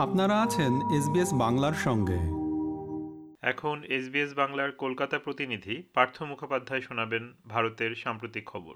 আপনারা আছেন এসবিএস বাংলার সঙ্গে। এখন এসবিএস বাংলার কলকাতা প্রতিনিধি পার্থ মুখোপাধ্যায় শোনাবেন ভারতের সাম্প্রতিক খবর।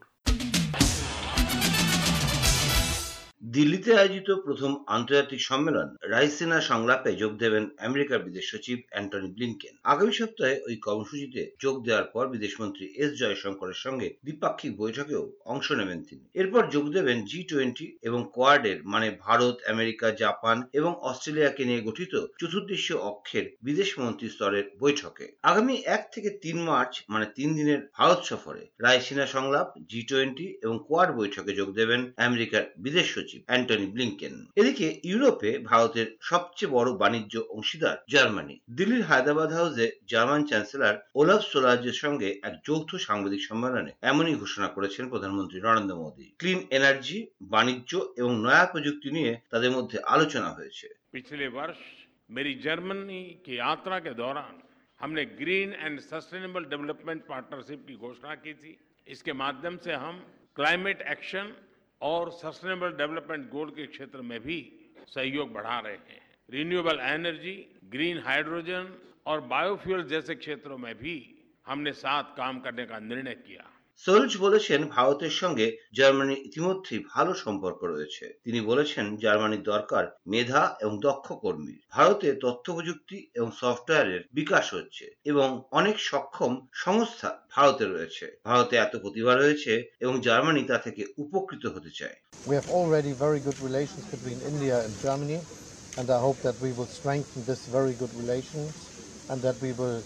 দিল্লিতে আয়োজিত প্রথম আন্তর্জাতিক সম্মেলন রাইসিনা সংলাপে যোগ দেবেন আমেরিকার বিদেশ সচিব অ্যান্টনি ব্লিনকেন। আগামী সপ্তাহে ওই কর্মসূচিতে যোগ দেওয়ার পর বিদেশমন্ত্রী এস জয়শঙ্করের সঙ্গে দ্বিপাক্ষিক বৈঠকেও অংশ নেবেন তিনি। এরপর যোগ দেবেন জি টোয়েন্টি এবং কোয়াডের মানে ভারত, আমেরিকা, জাপান এবং অস্ট্রেলিয়াকে নিয়ে গঠিত চতুর্দেশীয় অক্ষের বিদেশ মন্ত্রী স্তরের বৈঠকে। আগামী এক থেকে তিন মার্চ মানে তিন দিনের ভারত সফরে রায়সিনা সংলাপ জি টোয়েন্টি এবং কোয়াড বৈঠকে যোগ দেবেন আমেরিকার বিদেশ সচিব। সচিব অ্যান্টনি ব্লিংকেন এদিকে ইউরোপে ভারতের সবচেয়ে বড় বাণিজ্য অংশীদার জার্মানি দিল্লির হায়দ্রাবাদ হাউসে জার্মান চ্যান্সেলর ওলাফ সোলাজের সঙ্গে এক যৌথ সাংবাদিক সম্মেলনে এমনই ঘোষণা করেছেন প্রধানমন্ত্রী নরেন্দ্র মোদী ক্লিন এনার্জি বাণিজ্য এবং নয়া প্রযুক্তি নিয়ে তাদের মধ্যে আলোচনা হয়েছে पिछले वर्ष मेरी जर्मनी की यात्रा के दौरान हमने green and sustainable development partnership की घोषणा की थी इसके माध्यम से हम क्लाइमेट एक्शन और सस्टेनेबल डेवलपमेंट गोल के क्षेत्र में भी सहयोग बढ़ा रहे हैं। रिन्यूएबल एनर्जी ग्रीन हाइड्रोजन और बायोफ्यूल जैसे क्षेत्रों में भी हमने साथ काम करने का निर्णय किया। সোলজ বলেছেন ভারতের সঙ্গে জার্মানির ইতিমধ্যেই ভালো সম্পর্ক রয়েছে। তিনি বলেছেন জার্মানির দরকার মেধা এবং দক্ষ কর্মী। ভারতে তথ্য প্রযুক্তি এবং সফটওয়্যারের বিকাশ হচ্ছে এবং অনেক সক্ষম সংস্থা ভারতে রয়েছে। ভারতে এত প্রতিভা রয়েছে এবং জার্মানি তা থেকে উপকৃত হতে চায়। We have already very good relations between India and Germany, and I hope that we will strengthen this very good relations and that we will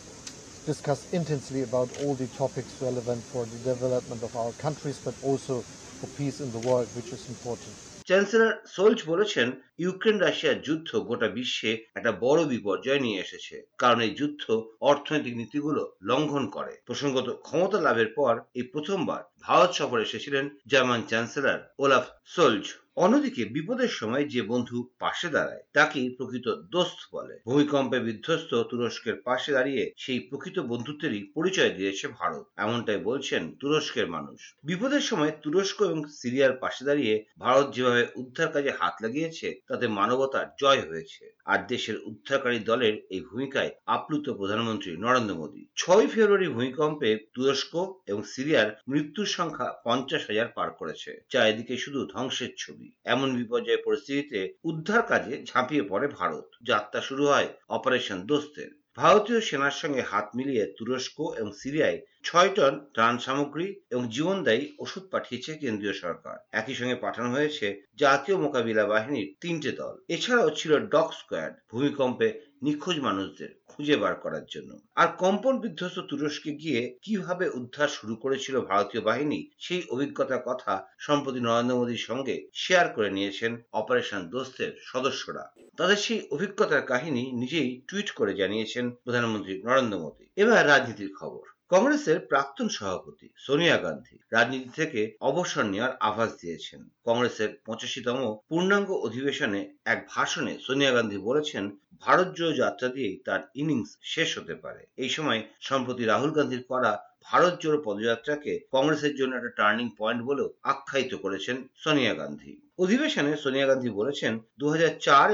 discuss intensely about all the topics relevant for the development of our countries, but also for peace in the world, which is important. Chancellor Scholz বলেছেন Ukraine রাশিয়ার যুদ্ধ গোটা বিশ্বে একটা বড় বিপর্যয় নিয়ে এসেছে কারণ এই যুদ্ধ অর্থনৈতিক নীতিগুলো লঙ্ঘন করে প্রসঙ্গত ক্ষমতা লাভের পর এই প্রথমবার ভারত সফরে এসেছিলেন জার্মান চ্যান্সেলর ওলাফ সোলজ অন্যদিকে বিপদের সময় যে বন্ধু পাশে দাঁড়ায়, তাকেই প্রকৃত দোস্ত বলে। ভূমিকম্পে বিধ্বস্ত তুরস্কের পাশে দাঁড়িয়ে সেই প্রকৃত বন্ধুত্বেরই পরিচয় দিয়েছে ভারত, এমনটাই বলছেন তুরস্কের মানুষ। বিপদের সময় তুরস্ক এবং সিরিয়ার পাশে দাঁড়িয়ে ভারত যেভাবে উদ্ধার কাজে হাত লাগিয়েছে, তাতে মানবতার জয় হয়েছে। আর দেশের উদ্ধারকারী দলের এই ভূমিকায় আপ্লুত প্রধানমন্ত্রী নরেন্দ্র মোদী। ছয় ফেব্রুয়ারি ভূমিকম্পে তুরস্ক এবং সিরিয়ার মৃত্যুর সংখ্যা পঞ্চাশ হাজার পার করেছে, যা এদিকে শুধু ধ্বংসের ছবি। এমন বিপর্যয় পরিস্থিতিতে উদ্ধার কাজে ঝাঁপিয়ে পড়ে ভারত। যাত্রা শুরু হয় অপারেশন দোস্তের। ভারতীয় সেনার সঙ্গে হাত মিলিয়ে তুরস্ক এবং সিরিয়ায় ছয় টন ত্রাণ সামগ্রী এবং জীবনদায়ী ওষুধ পাঠিয়েছে কেন্দ্রীয় সরকার। একই সঙ্গে পাঠানো হয়েছে জাতীয় মোকাবিলা বাহিনীর তিনটে দল। এছাড়াও ছিল ডগ স্কোয়াড। ভূমিকম্পে নিখোঁজ মানুষদের খুঁজে বার করার জন্য। আর কম্পন বিধ্বস্ত তুরস্কে গিয়ে কীভাবে উদ্ধার শুরু করেছিল ভারতীয় বাহিনী, সেই অভিজ্ঞতার কথা সম্প্রতি নরেন্দ্র মোদীর সঙ্গে শেয়ার করে নিয়েছেন অপারেশন দোস্তের সদস্যরা। তাদের সেই অভিজ্ঞতার কাহিনী নিজেই টুইট করে জানিয়েছেন প্রধানমন্ত্রী নরেন্দ্র মোদী। এবার রাজনীতির খবর। কংগ্রেসের প্রাক্তন সভাপতি সোনিয়া গান্ধী রাজনীতি থেকে অবসর নেওয়ার আভাস দিয়েছেন। কংগ্রেসের পঁচাশিতম পূর্ণাঙ্গ অধিবেশনে এক ভাষণে সোনিয়া গান্ধী বলেছেন, ভারত জোড়ো যাত্রা দিয়েই তার ইনিংস শেষ হতে পারে। এই সময় সম্প্রতি রাহুল গান্ধীর করা ভারত জোড়ো পদযাত্রাকে কংগ্রেসের জন্য একটা টার্নিং পয়েন্ট বলেও আখ্যায়িত করেছেন সোনিয়া গান্ধী। অধিবেশনে সোনিয়া গান্ধী বলেছেন দু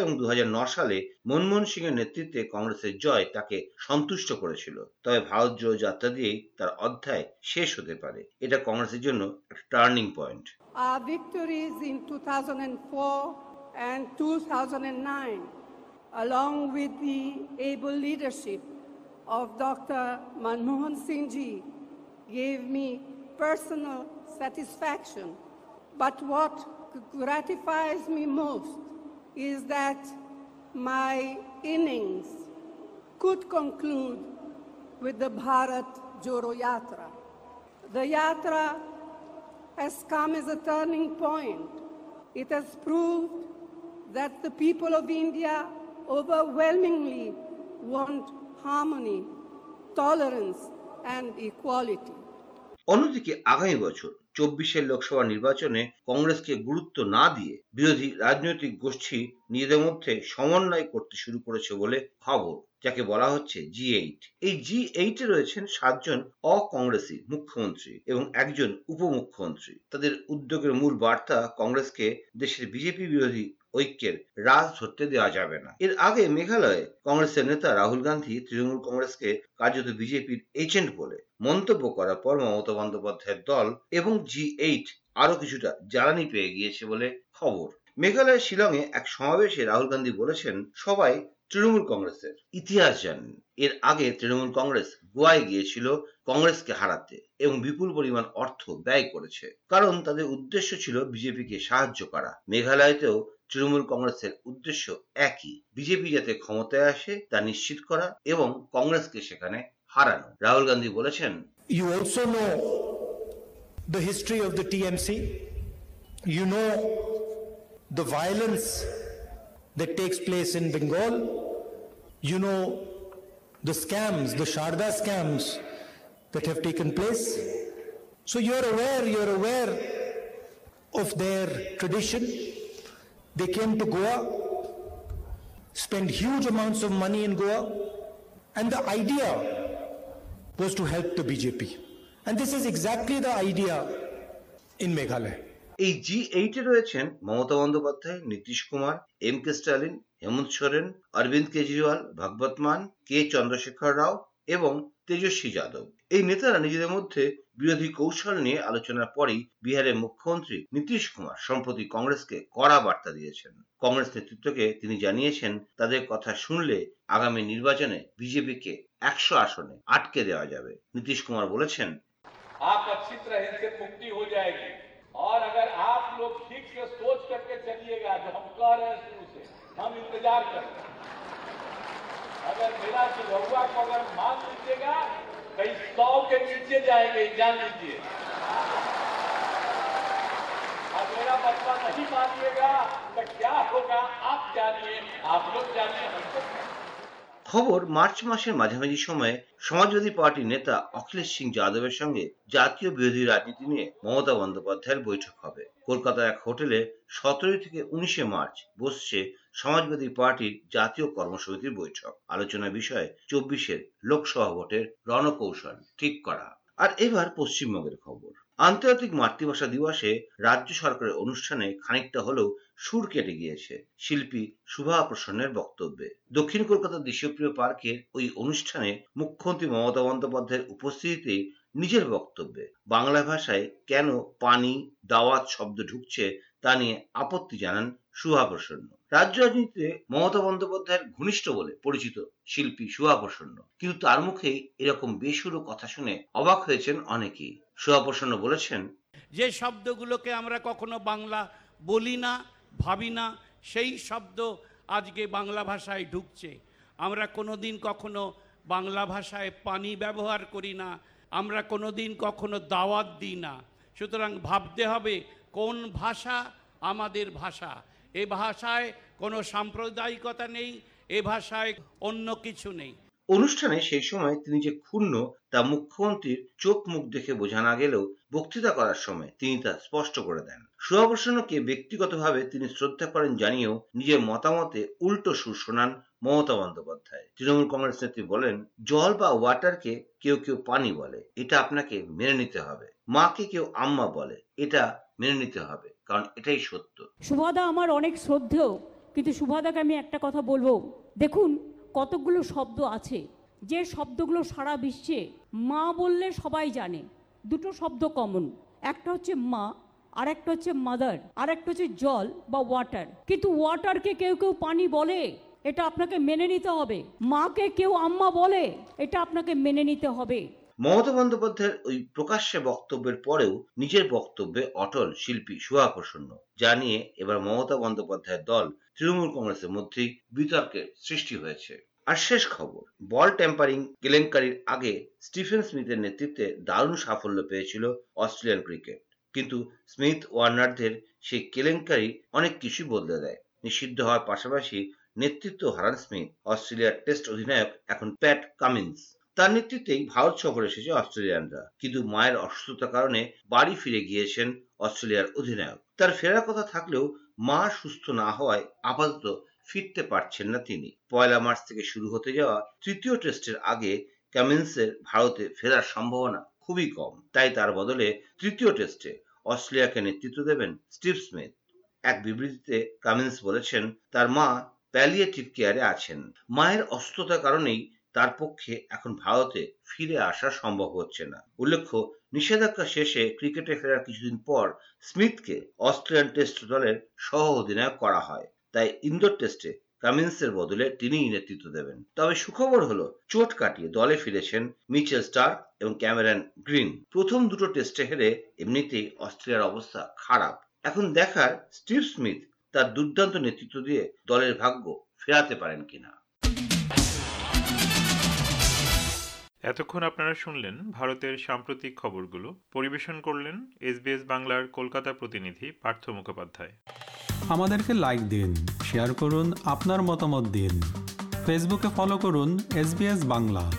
এবং দু সালে মনমোহন সিং এর নেতৃত্বে কংগ্রেসের জয় তাকে সন্তুষ্ট করেছিল। তবে ভারত জোড়ো যাত্রা দিয়েই তার অধ্যায় শেষ হতে পারে। এটা কংগ্রেসের জন্য turning point Our victories in 2004 and 2009, along with the able leadership of Dr. Manmohan Singh ji, gave me personal satisfaction. But what gratifies me most is that my innings could conclude with the Bharat Joro Yatra. The Yatra has come as a turning point. It has proved that the people of India overwhelmingly want harmony, tolerance, and equality. অন্যদিকে আগামী বছর চব্বিশের লোকসভা নির্বাচনে কংগ্রেসকে গুরুত্ব না দিয়ে বিরোধী রাজনৈতিক গোষ্ঠী নিজেদের মধ্যে সমন্বয় করতে শুরু করেছে বলে খবর যাকে বলা হচ্ছে জি এইট এই জি এইটে রয়েছেন সাতজন অকংগ্রেসী মুখ্যমন্ত্রী এবং একজন উপমুখ্যমন্ত্রী তাদের উদ্যোগের মূল বার্তা কংগ্রেসকে দেশের বিজেপি বিরোধী ঐক্যের রাজ ধরতে দেওয়া যাবে না। এর আগে মেঘালয়ে কংগ্রেসের নেতা রাহুল গান্ধী তৃণমূল কংগ্রেসকে কার্যত বিজেপির এজেন্ট বলে মন্তব্য করার পর মমতা বন্দ্যোপাধ্যায়ের দল এবং জি এইট আরও কিছুটা জ্বালানি পেয়ে গিয়েছে বলে খবর। মেঘালয়ের শিলংয়ে এক সমাবেশে রাহুল গান্ধী বলেছেন, সবাই তৃণমূল কংগ্রেসের ইতিহাস জানেন। এর আগে তৃণমূল কংগ্রেস গোয়ায় গিয়েছিল, কংগ্রেসকে হারাতে এবং বিপুল পরিমাণ অর্থ ব্যয় করেছে। কারণ তাদের উদ্দেশ্য ছিল বিজেপিকে সাহায্য করা। মেঘালয়তেও তৃণমূল কংগ্রেসের উদ্দেশ্য একই। বিজেপি যাতে ক্ষমতায় আসে, তা নিশ্চিত করা এবং কংগ্রেসকে সেখানে হারানো। রাহুল গান্ধী বলেছেন, You also know the history of the TMC. You know the violence that takes place in Bengal. You know the scams, the Sharda scams that have taken place. So you're aware, you're aware of their tradition. They came to Goa, spent huge amounts of money in Goa, and the idea was to help the BJP. And this is exactly the idea in Meghalaya. এই G এইটে রয়েছেন Mamata Bandyopadhyay Nitish Kumar M K Stalin Hemant Soren Arvind Kejriwal ভাগবত মান K Chandrashekhar রাও এবং তেজস্বী যাদব এই নেতারা নিজেদের মধ্যে বিরোধী কৌশল নিয়ে আলোচনার পরই বিহারের মুখ্যমন্ত্রী নীতিশ কুমার সম্প্রতি কংগ্রেসকে কড়া বার্তা দিয়েছেন কংগ্রেস নেতৃত্বকে তিনি জানিয়েছেন তাদের কথা শুনলে আগামী নির্বাচনে বিজেপিকে একশো আসনে আটকে দেওয়া যাবে নীতিশ কুমার বলেছেন आप अच्छी तरह इनसे मुक्ति हो जाएगी और अगर आप लोग ठीक से सोच करके चलिएगा जो हम कह रहे हैं शुरू से हम इंतज़ार करेंगे अगर मेरा सुबहुआ को अगर मान लीजिएगा, कहीं सौ के नीचे जाएँगे जान लीजिए। और मेरा बच्चा नहीं मानिएगा तो क्या होगा? आप जानिए, आप लोग जानिए हमको খবর মার্চ মাসের মাঝামাঝি সময়ে সমাজবাদী পার্টির নেতা অখিলেশ সিং যাদবের সঙ্গে জাতীয় বিরোধী রাজনীতি নিয়ে মমতা বন্দ্যোপাধ্যায়ের বৈঠক হবে। কলকাতার এক হোটেলে সতেরোই থেকে উনিশে মার্চ বসছে সমাজবাদী পার্টির জাতীয় কর্মসমিতির বৈঠক। আলোচনা বিষয়ে চব্বিশের লোকসভা ভোটের রণকৌশল ঠিক করা। আর এবার পশ্চিমবঙ্গের খবর। আন্তর্জাতিক মাতৃভাষা দিবসে রাজ্য সরকারের অনুষ্ঠানে খানিকটা হলেও সুর কেটে গিয়েছে শিল্পী শুভা প্রসন্নের বক্তব্যে। দক্ষিণ কলকাতার দেশপ্রিয় পার্কের ওই অনুষ্ঠানে মুখ্যমন্ত্রী মমতা বন্দ্যোপাধ্যায়ের উপস্থিতিতে নিজের বক্তব্যে, বাংলা ভাষায় কেন পানি, দাওয়াত, শব্দ ঢুকছে তা নিয়ে আপত্তি জানান সুহা প্রসন্ন রাজ্য রাজনীতিতে মমতা বন্দ্যোপাধ্যায়ের ঘনিষ্ঠ বলে পরিচিত শিল্পী সুহা প্রসন্ন কিন্তু তার মুখে এরকম বেসুরো কথা শুনে অবাক হয়েছেন অনেকেই। সুহা প্রসন্ন বলেছেন, যে শব্দগুলোকে আমরা কখনো বাংলা বলি না, ভাবি না, সেই শব্দ আজকে বাংলা ভাষায় ঢুকছে। আমরা কোনো দিন কখনো বাংলা ভাষায় পানি ব্যবহার করি না, আমরা কোনো দিন কখনো দাওয়াত দিই না। সুতরাং ভাবতে হবে কোন ভাষা আমাদের ভাষা। এ ভাষায় কোনো সাম্প্রদায়িকতা নেই, এ ভাষায় অন্য কিছু নেই। অনুষ্ঠানে সেই সময় তিনি যে ক্ষুণ্ণ, তা মুখ্যমন্ত্রীর চোখ মুখ দেখে বোঝা না গেলেও বক্তৃতা করার সময় তিনি তা স্পষ্ট করে দেন। সুভাবর্ষণকে ব্যক্তিগতভাবে তিনি শ্রদ্ধা করেন জানিয়েও নিজের মতামতে উল্টো সুর শোনান মমতা বন্দ্যোপাধ্যায়। তৃণমূল কংগ্রেস নেত্রী বলেন, জল বা ওয়াটারকে কেউ কেউ পানি বলে, এটা আপনাকে মেনে নিতে হবে। মাকে কেউ আম্মা বলে, এটা মেনে নিতে হবে। কারণ এটাই সত্য। সুভাদা আমার অনেক শ্রদ্ধেয়, কিন্তু সুভাদাকে আমি একটা কথা বলব। দেখুন, কতগুলো শব্দ আছে। যে শব্দগুলো সারা বিশ্বে মা বললে সবাই জানে। দুটো শব্দ কমন একটা হচ্ছে মা আর একটা হচ্ছে মাদার আর একটা হচ্ছে জল বা ওয়াটার কিন্তু ওয়াটারকে কেউ কেউ পানি বলে, এটা আপনাকে মেনে নিতে হবে। মাকে কেউ আম্মা বলে, এটা আপনাকে মেনে নিতে হবে। মমতা বন্দ্যোপাধ্যায়ের ওই প্রকাশ্যে বক্তব্যের পরেও নিজের বক্তব্যে অটল শিল্পী সুহা প্রসন্ন যা নিয়ে এবার মমতা বন্দ্যোপাধ্যায়ের দল তৃণমূল কংগ্রেসের মধ্যেই বিতর্কের সৃষ্টি হয়েছে। আর শেষ খবর, বল টেম্পারিং কেলেঙ্কারির আগে স্টিফেন স্মিথের নেতৃত্বে দারুণ সাফল্য পেয়েছিল অস্ট্রেলিয়ান ক্রিকেট। কিন্তু স্মিথ ওয়ার্নারদের সেই কেলেঙ্কারি অনেক কিছু বদলে দেয়। নিষিদ্ধ হওয়ার পাশাপাশি নেতৃত্ব হারান স্মিথ, অস্ট্রেলিয়ার টেস্ট অধিনায়ক এখন প্যাট কামিন্স। তার নেতৃত্বেই ভারত সফরে এসেছে অস্ট্রেলিয়ানরা। কিন্তু মায়ের অসুস্থতার কারণে বাড়ি ফিরে গিয়েছেন অস্ট্রেলিয়ার অধিনায়ক। তার ফেরার কথা থাকলেও মা সুস্থ না হওয়ায় আপাতত ফিরতে পারছেন না তিনি। পয়লা মার্চ থেকে শুরু হতে যাওয়া তৃতীয় টেস্টের আগে কামিন্সের ভারতে ফেরার সম্ভাবনা খুবই কম। তাই তার বদলে তৃতীয় টেস্টে অস্ট্রেলিয়াকে নেতৃত্ব দেবেন স্টিভ স্মিথ। এক বিবৃতিতে কামিন্স বলেছেন, তার মা প্যালিয়েটিভ কেয়ারে আছেন। মায়ের অসুস্থতার কারণেই তার পক্ষে এখন ভারতে ফিরে আসা সম্ভব হচ্ছে না। উল্লেখ্য, নিষেধাজ্ঞা শেষে ক্রিকেটে ফেরার কিছুদিন পর স্মিথকে অস্ট্রেলিয়ান টেস্ট দলের সহ অধিনায়ক করা হয়। তাই ইন্দোর টেস্টে কামিন্সের বদলে তিনিই নেতৃত্ব দেবেন। তবে সুখবর হলো, চোট কাটিয়ে দলে ফিরেছেন মিচেল স্টার এবং ক্যামেরন গ্রিন। প্রথম দুটো টেস্টে হেরে এমনিতেই অস্ট্রেলিয়ার অবস্থা খারাপ। এখন দেখার স্টিভ স্মিথ তার দুর্দান্ত নেতৃত্ব দিয়ে দলের ভাগ্য ফেরাতে পারেন কিনা। এতক্ষণ আপনারা শুনলেন ভারতের সাম্প্রতিক খবরগুলো। পরিবেশন করলেন এসবিএস বাংলার কলকাতা প্রতিনিধি পার্থ মুখোপাধ্যায়। আমাদেরকে লাইক দিন শেয়ার করুন, আপনার মতামত দিন। ফেসবুকে ফলো করুন এস বাংলা।